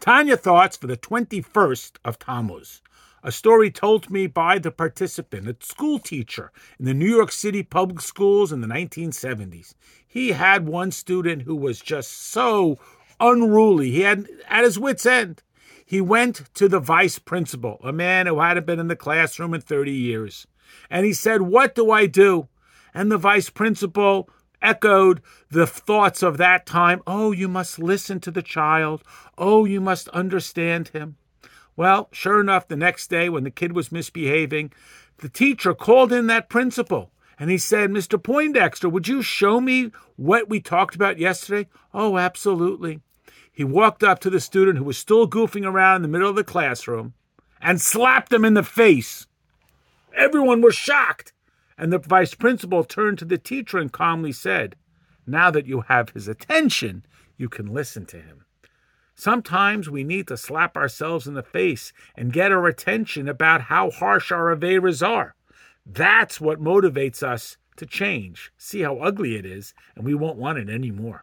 Tanya thoughts for the 21st of Tammuz. A story told to me by the participant, a school teacher in the New York City public schools in the 1970s. He had one student who was just so unruly. He had at his wits' end. He went to the vice principal, a man who hadn't been in the classroom in 30 years, and he said, What do I do? And the vice principal echoed the thoughts of that time. Oh, you must listen to the child. Oh, you must understand him. Well, sure enough, the next day when the kid was misbehaving, the teacher called in that principal and he said, Mr. Poindexter, would you show me what we talked about yesterday? Oh, absolutely. He walked up to the student who was still goofing around in the middle of the classroom and slapped him in the face. Everyone was shocked. And the vice principal turned to the teacher and calmly said, Now that you have his attention, you can listen to him. Sometimes we need to slap ourselves in the face and get our attention about how harsh our Averas are. That's what motivates us to change. See how ugly it is, and we won't want it anymore.